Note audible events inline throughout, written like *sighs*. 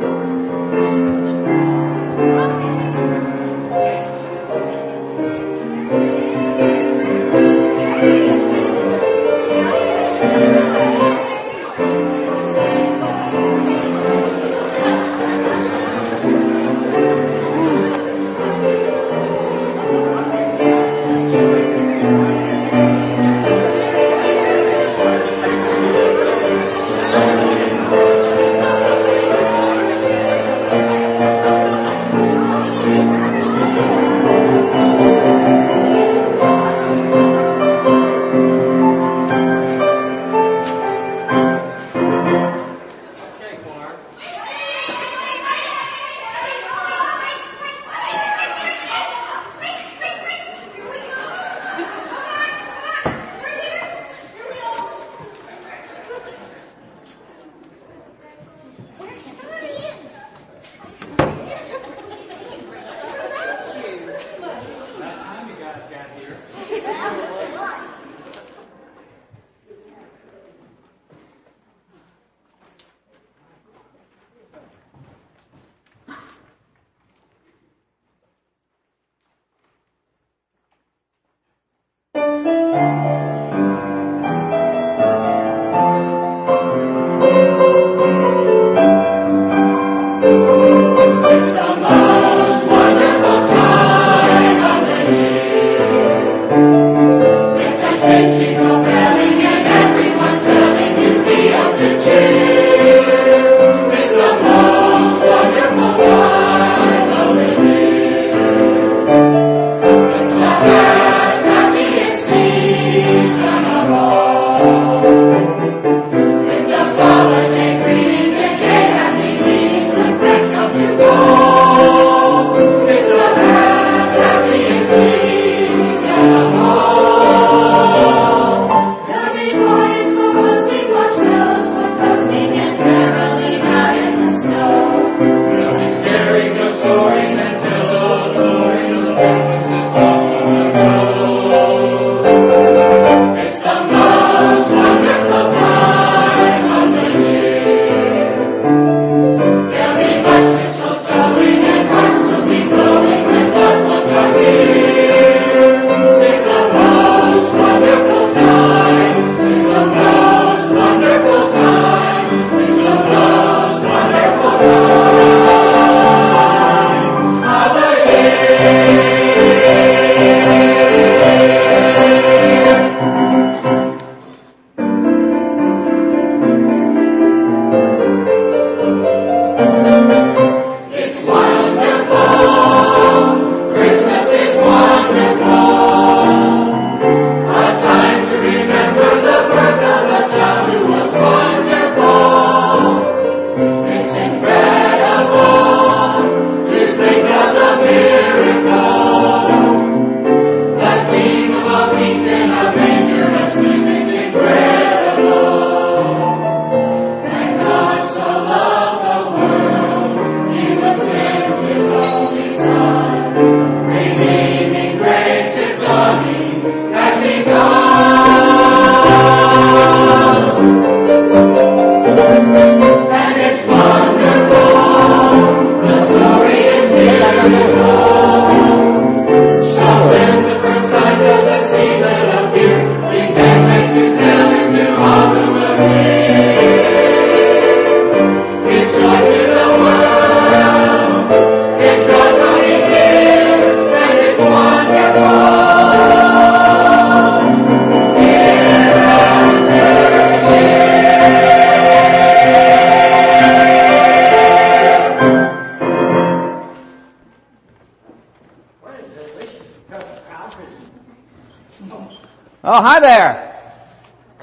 Oh,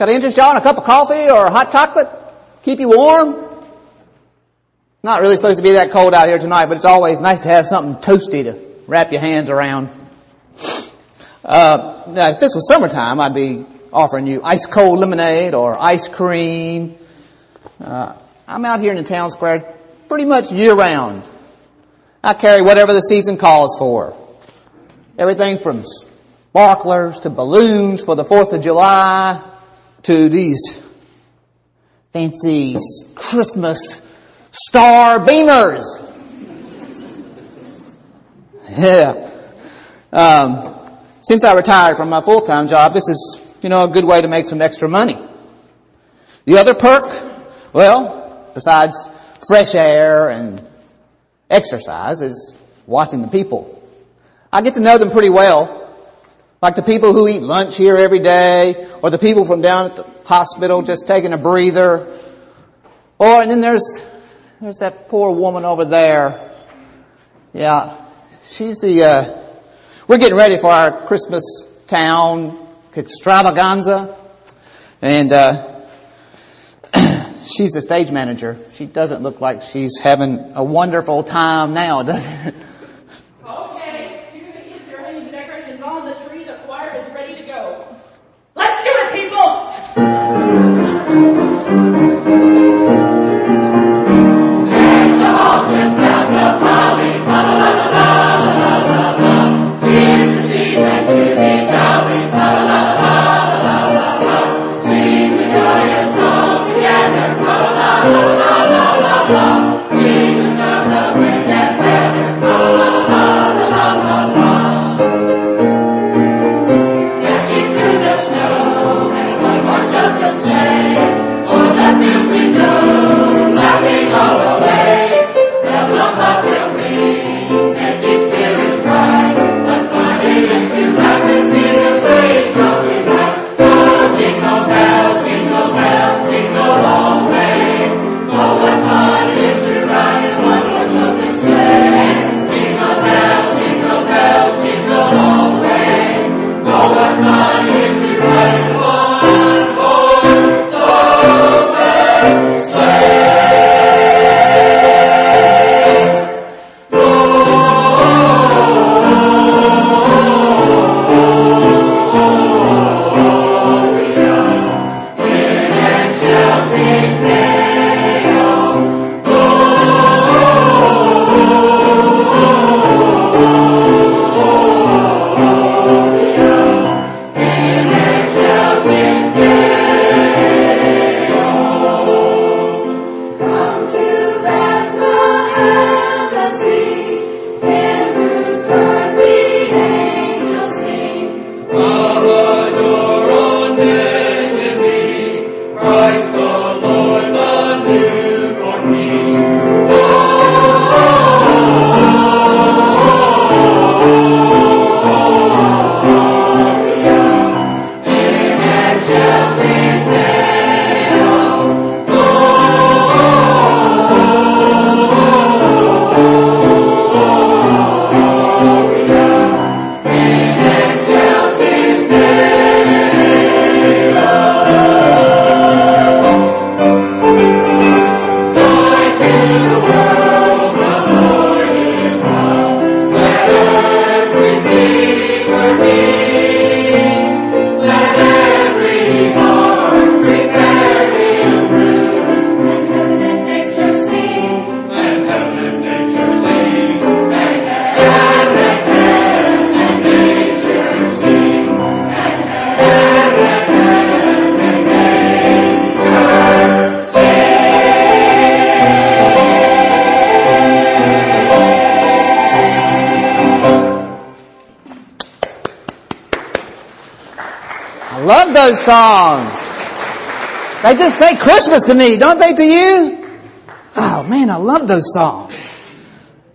I interest y'all in a cup of coffee or hot chocolate? Keep you warm? Not really supposed to be that cold out here tonight, but it's always nice to have something toasty to wrap your hands around. Uh, now if this was summertime, I'd be offering you ice cold lemonade or ice cream. Uh, I'm out here in the town square pretty much year round. I carry whatever the season calls for. Everything from sparklers to balloons for the 4th of July to these fancy Christmas Star Beamers. Yeah. Um, since I retired from my full-time job, this is, you know, a good way to make some extra money. The other perk, well, besides fresh air and exercise, is watching the people. I get to know them pretty well. Like the people who eat lunch here every day, or the people from down at the hospital just taking a breather. Or, and then there's, there's that poor woman over there. Yeah, she's the, uh, we're getting ready for our Christmas town extravaganza. And, uh, *clears throat* she's the stage manager. She doesn't look like she's having a wonderful time now, *laughs* does it? Those songs. They just say Christmas to me, don't they to you? Oh man, I love those songs.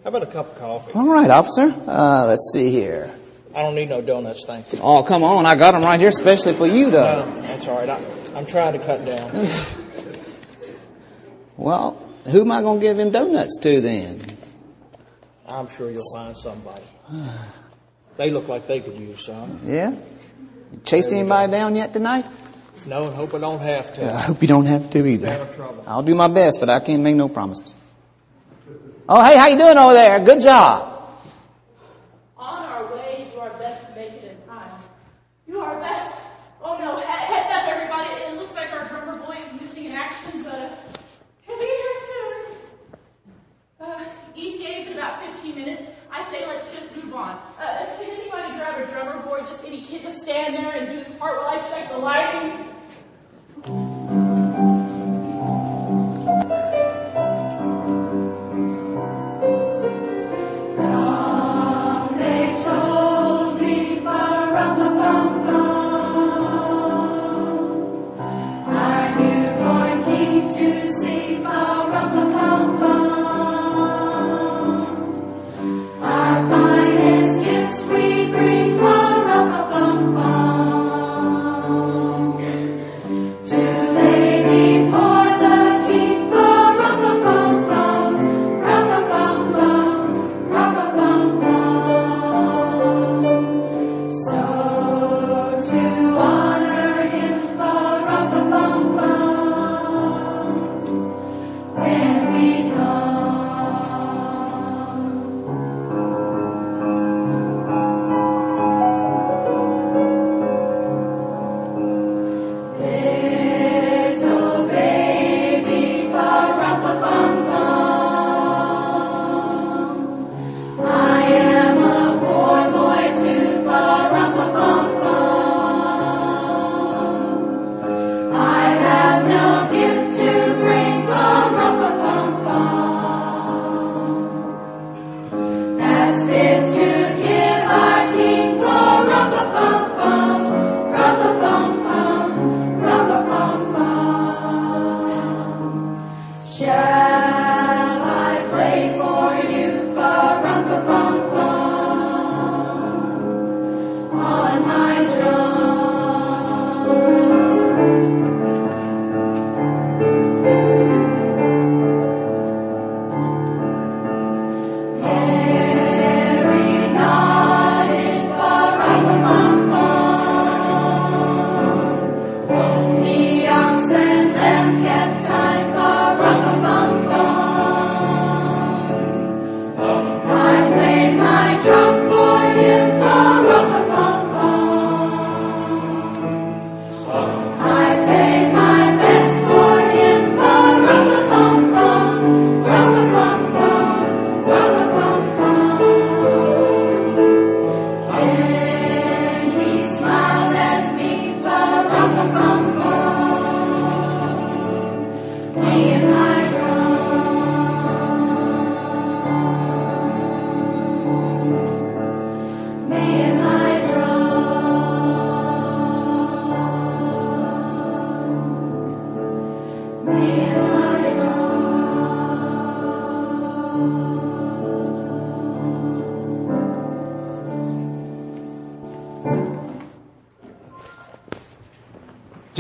How about a cup of coffee? All right, officer. Uh, let's see here. I don't need no donuts, thank you. Oh, come on. I got them right here especially for you, though. No, that's all right. I, I'm trying to cut down. *sighs* Well, who am I going to give him donuts to then? I'm sure you'll find somebody. *sighs* They look like they could use some. Yeah? Chased anybody down yet tonight? No, and hope I don't have to. I hope you don't have to either. I'll do my best, but I can't make no promises. Oh, hey, how you doing over there? Good job.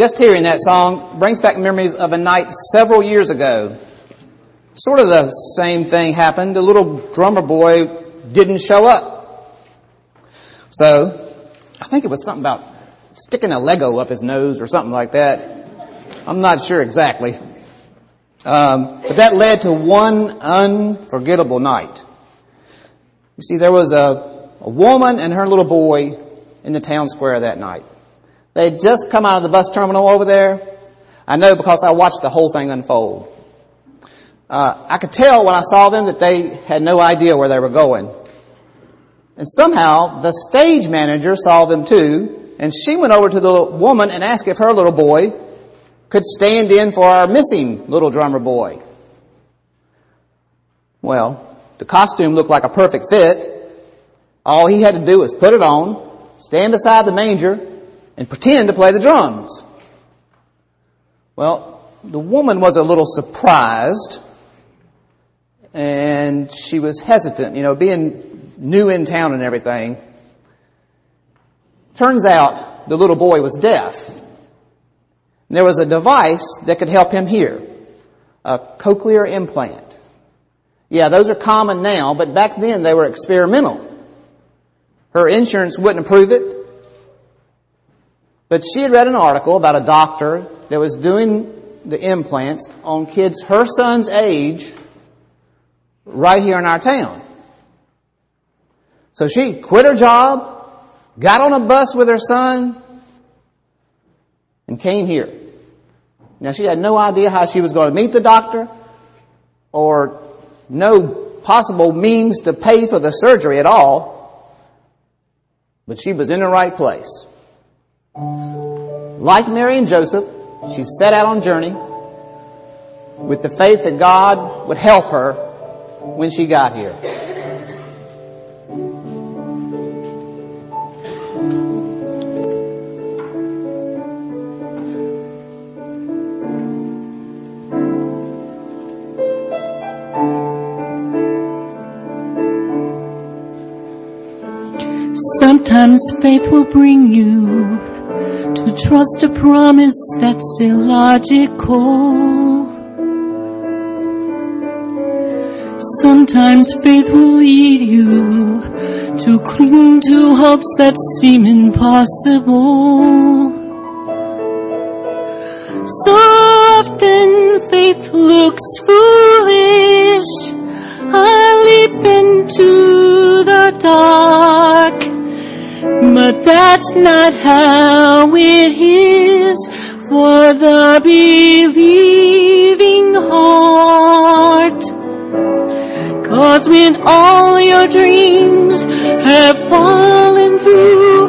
Just hearing that song brings back memories of a night several years ago. Sort of the same thing happened. The little drummer boy didn't show up. So, I think it was something about sticking a Lego up his nose or something like that. I'm not sure exactly. Um, but that led to one unforgettable night. You see, there was a, a woman and her little boy in the town square that night. They had just come out of the bus terminal over there. I know because I watched the whole thing unfold. Uh, I could tell when I saw them that they had no idea where they were going. And somehow the stage manager saw them too, and she went over to the woman and asked if her little boy could stand in for our missing little drummer boy. Well, the costume looked like a perfect fit. All he had to do was put it on, stand beside the manger, and pretend to play the drums. Well, the woman was a little surprised and she was hesitant, you know, being new in town and everything. Turns out the little boy was deaf. And there was a device that could help him hear. A cochlear implant. Yeah, those are common now, but back then they were experimental. Her insurance wouldn't approve it. But she had read an article about a doctor that was doing the implants on kids her son's age right here in our town. So she quit her job, got on a bus with her son, and came here. Now she had no idea how she was going to meet the doctor or no possible means to pay for the surgery at all, but she was in the right place. Like Mary and Joseph, she set out on journey with the faith that God would help her when she got here. Sometimes faith will bring you to trust a promise that's illogical. Sometimes faith will lead you to cling to hopes that seem impossible. So often faith looks foolish. I leap into the dark. But that's not how it is for the believing heart. Cause when all your dreams have fallen through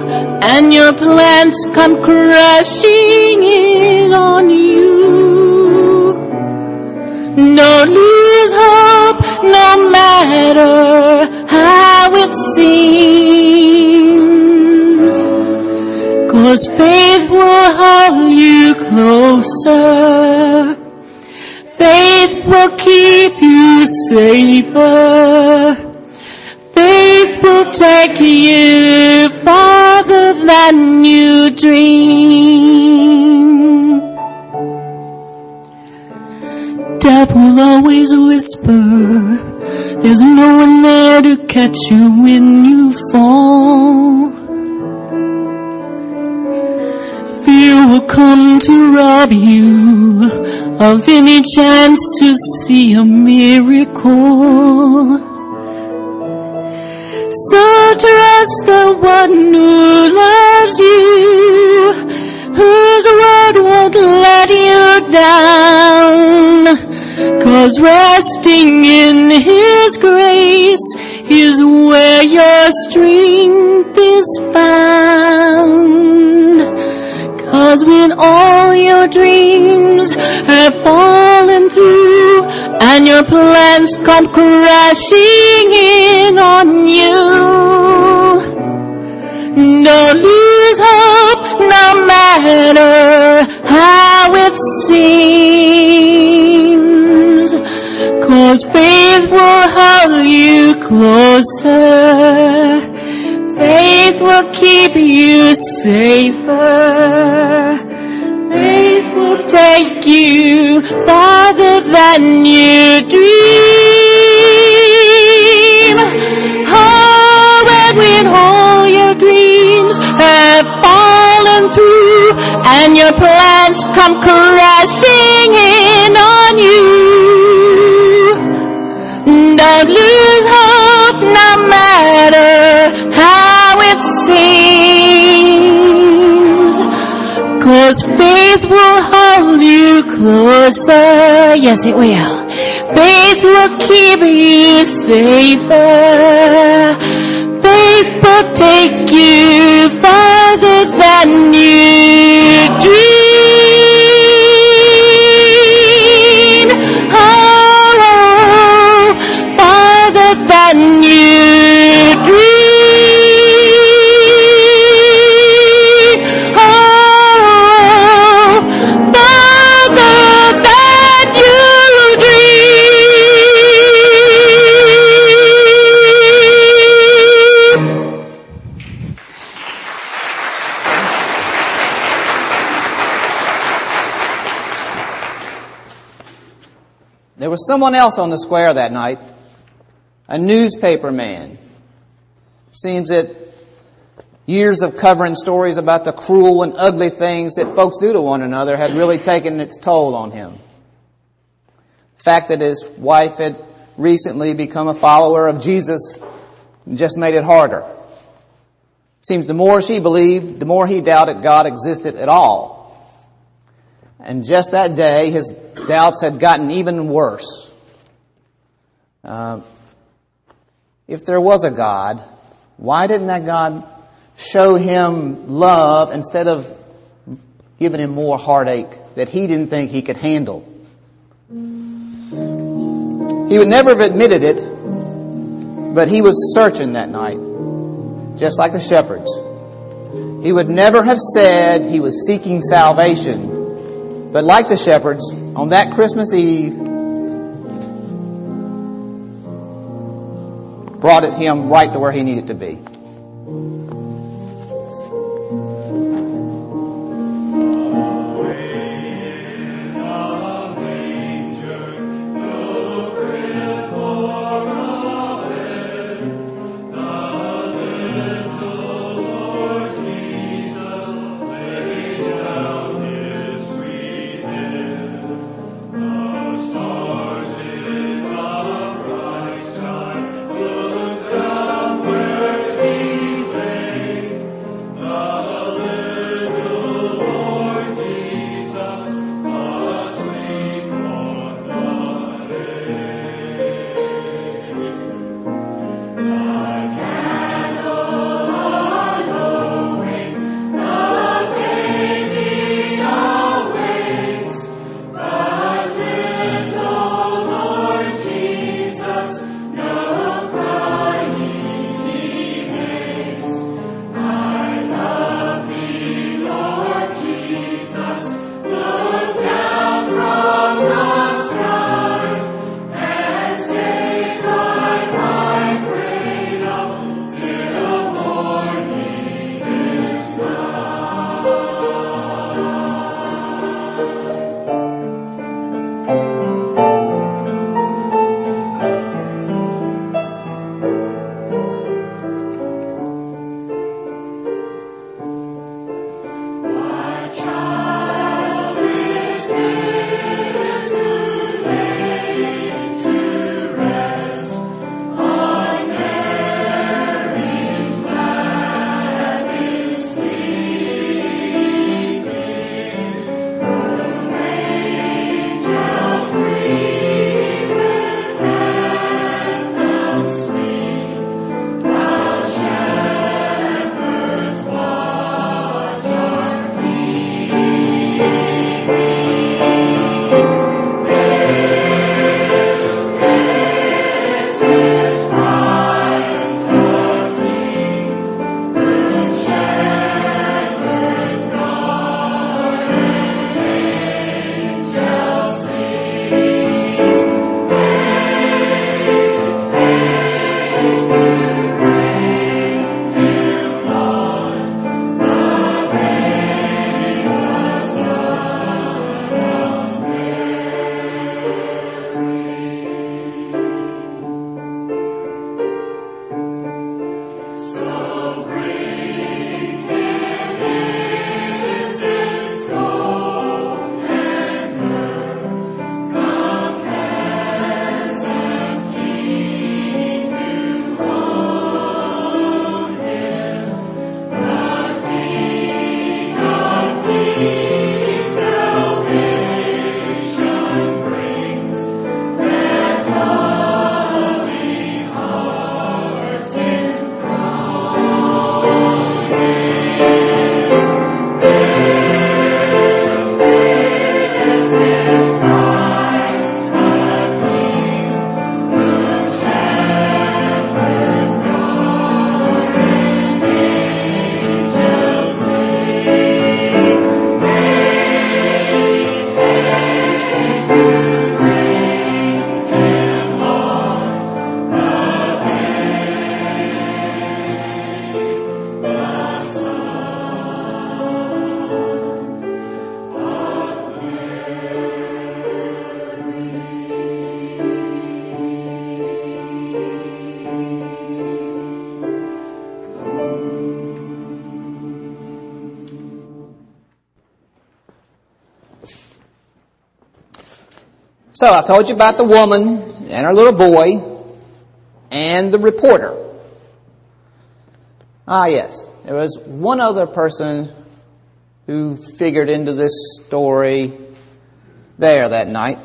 and your plans come crashing in on you, don't lose hope no matter how it seems. Cause faith will hold you closer. Faith will keep you safer. Faith will take you farther than you dream. Death will always whisper, there's no one there to catch you when you fall. Will come to rob you of any chance to see a miracle. So trust the one who loves you, whose word won't let you down. Cause resting in His grace is where your strength is found. Cause when all your dreams have fallen through and your plans come crashing in on you, don't lose hope no matter how it seems. Cause faith will hold you closer. Faith will keep you safer. Faith will take you farther than you dream. Oh, and when all your dreams have fallen through and your plans come crashing in faith will hold you closer. Yes, it will. Faith will keep you safer. Faith will take you farther than you was someone else on the square that night, a newspaper man. Seems that years of covering stories about the cruel and ugly things that folks do to one another had really taken its toll on him. The fact that his wife had recently become a follower of Jesus just made it harder. Seems the more she believed, the more he doubted God existed at all. And just that day, his doubts had gotten even worse. Uh, if there was a God, why didn't that God show him love instead of giving him more heartache that he didn't think he could handle? He would never have admitted it, but he was searching that night, just like the shepherds. He would never have said he was seeking salvation, but like the shepherds, on that Christmas Eve, brought it him right to where he needed to be. So I told you about the woman and her little boy and the reporter. Ah yes, there was one other person who figured into this story there that night.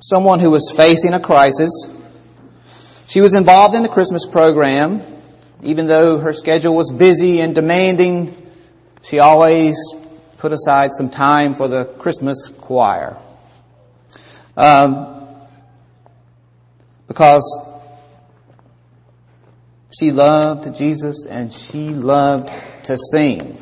Someone who was facing a crisis. She was involved in the Christmas program. Even though her schedule was busy and demanding, she always put aside some time for the Christmas choir. Um, because she loved Jesus and she loved to sing.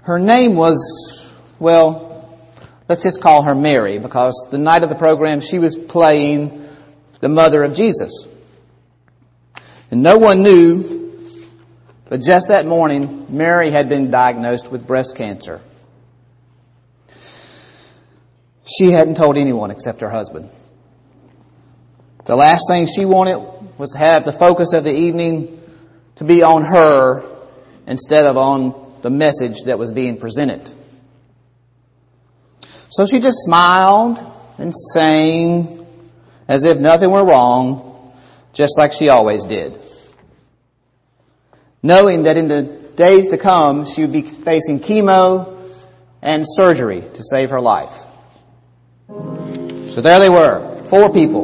Her name was, well, let's just call her Mary because the night of the program she was playing the mother of Jesus. And no one knew, but just that morning, Mary had been diagnosed with breast cancer. She hadn't told anyone except her husband. The last thing she wanted was to have the focus of the evening to be on her instead of on the message that was being presented. So she just smiled and sang as if nothing were wrong, just like she always did. Knowing that in the days to come, she would be facing chemo and surgery to save her life. So there they were, four people.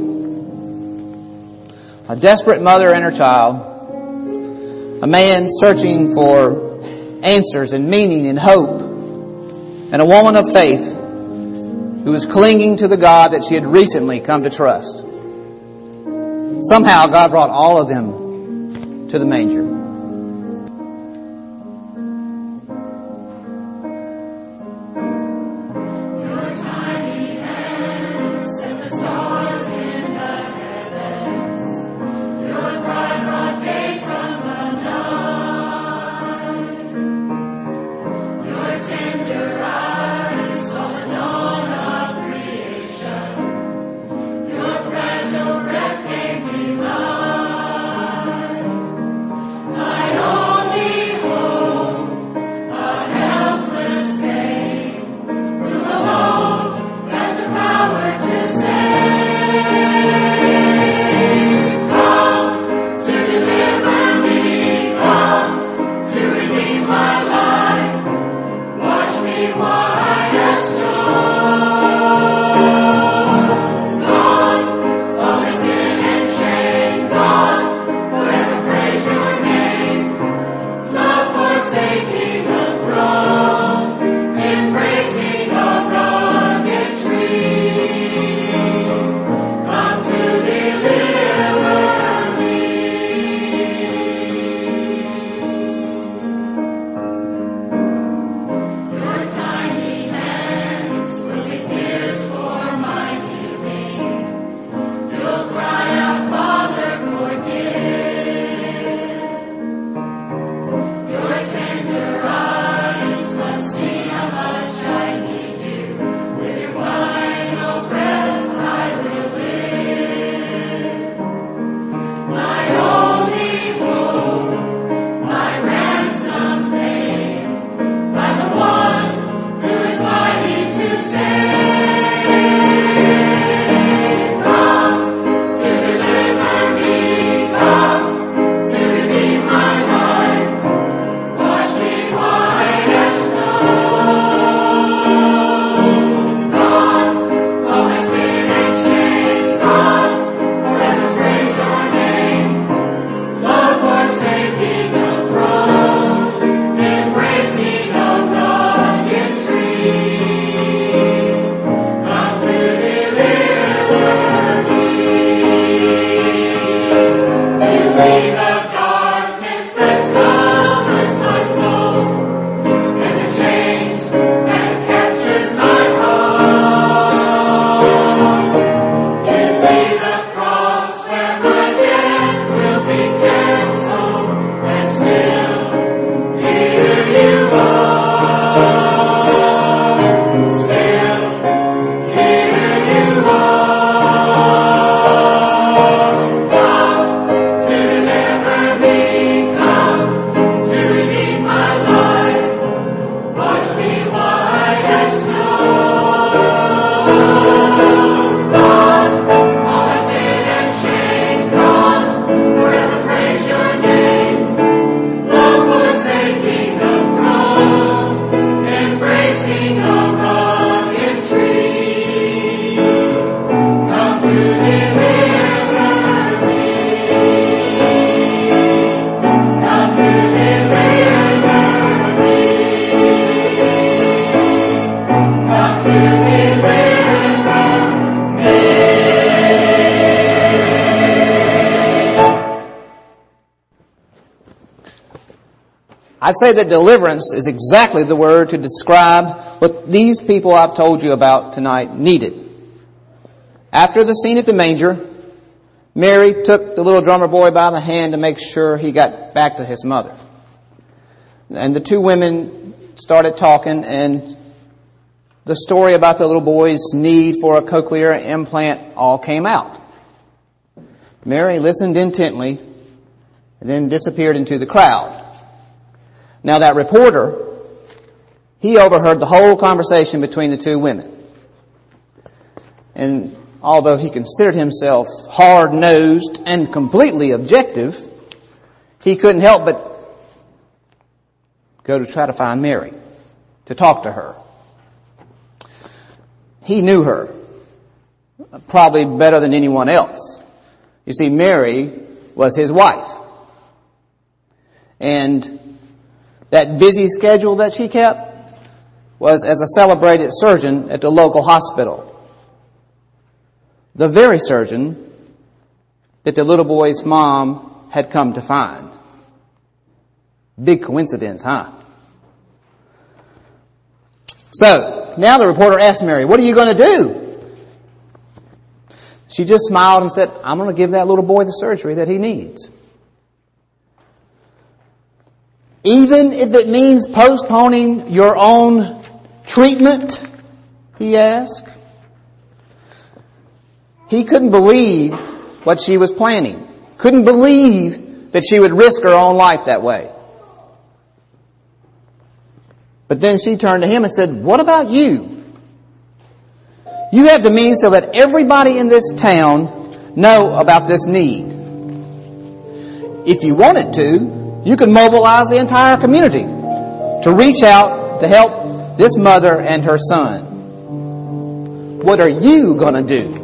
A desperate mother and her child. A man searching for answers and meaning and hope. And a woman of faith who was clinging to the God that she had recently come to trust. Somehow God brought all of them to the manger. I'd say that deliverance is exactly the word to describe what these people I've told you about tonight needed. After the scene at the manger, Mary took the little drummer boy by the hand to make sure he got back to his mother. And the two women started talking and the story about the little boy's need for a cochlear implant all came out. Mary listened intently and then disappeared into the crowd. Now that reporter, he overheard the whole conversation between the two women. And although he considered himself hard-nosed and completely objective, he couldn't help but go to try to find Mary, to talk to her. He knew her, probably better than anyone else. You see, Mary was his wife. And that busy schedule that she kept was as a celebrated surgeon at the local hospital. The very surgeon that the little boy's mom had come to find. Big coincidence, huh? So, now the reporter asked Mary, what are you going to do? She just smiled and said, I'm going to give that little boy the surgery that he needs. Even if it means postponing your own treatment, he asked. He couldn't believe what she was planning. Couldn't believe that she would risk her own life that way. But then she turned to him and said, what about you? You have the means to let everybody in this town know about this need. If you wanted to, you can mobilize the entire community to reach out to help this mother and her son. What are you gonna do?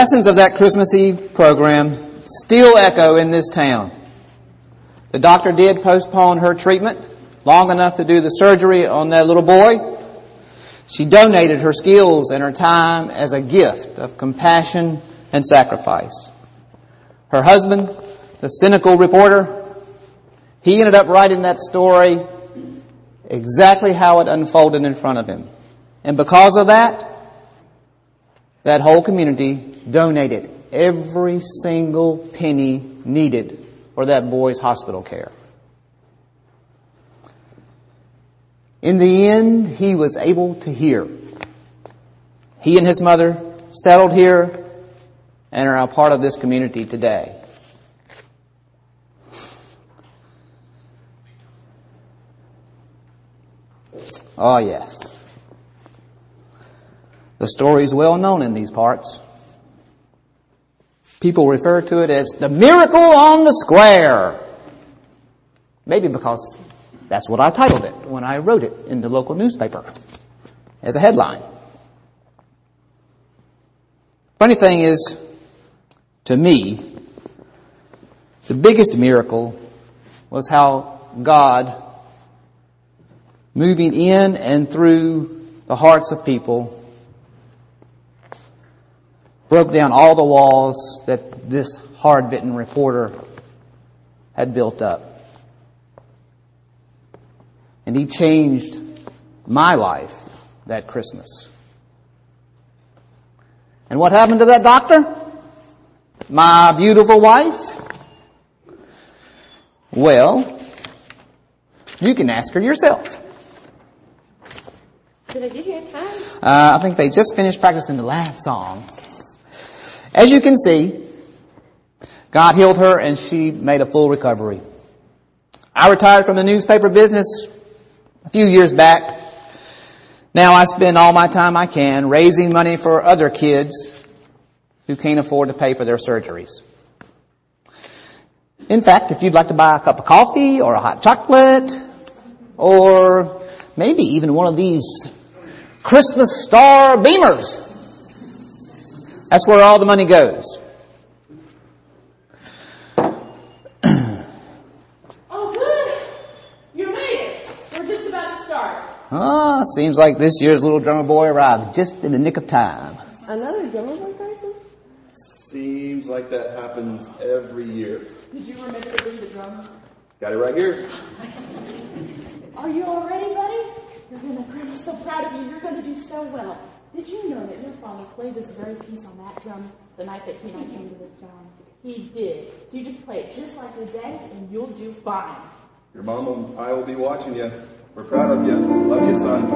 Lessons of that Christmas Eve program still echo in this town. The doctor did postpone her treatment long enough to do the surgery on that little boy. She donated her skills and her time as a gift of compassion and sacrifice. Her husband, the cynical reporter, he ended up writing that story exactly how it unfolded in front of him. And because of that, that whole community donated every single penny needed for that boy's hospital care. In the end, he was able to hear. He and his mother settled here and are a part of this community today. Oh yes. The story is well known in these parts. People refer to it as the miracle on the square. Maybe because that's what I titled it when I wrote it in the local newspaper as a headline. Funny thing is, to me, the biggest miracle was how God, moving in and through the hearts of people, broke down all the walls that this hard-bitten reporter had built up. And he changed my life that Christmas. And what happened to that doctor? My beautiful wife? Well, you can ask her yourself. Did I get here in time? Uh, I think they just finished practicing the last song. As you can see, God healed her and she made a full recovery. I retired from the newspaper business a few years back. Now I spend all my time I can raising money for other kids who can't afford to pay for their surgeries. In fact, if you'd like to buy a cup of coffee or a hot chocolate or maybe even one of these Christmas star beamers, that's where all the money goes. *clears throat* Oh, good. You made it. We're just about to start. Ah, seems like this year's little drummer boy arrived just in the nick of time. Another drummer boy crisis? Seems like that happens every year. Did you remember to bring the drums? Got it right here. Are you all ready, buddy? You're gonna, Grandma's so proud of you. You're gonna do so well. Did you know that your father played this very piece on that drum the night that he and I came to this town? He did. So you just play it just like your dad and you'll do fine. Your mom and I will be watching you. We're proud of you. Love you, son.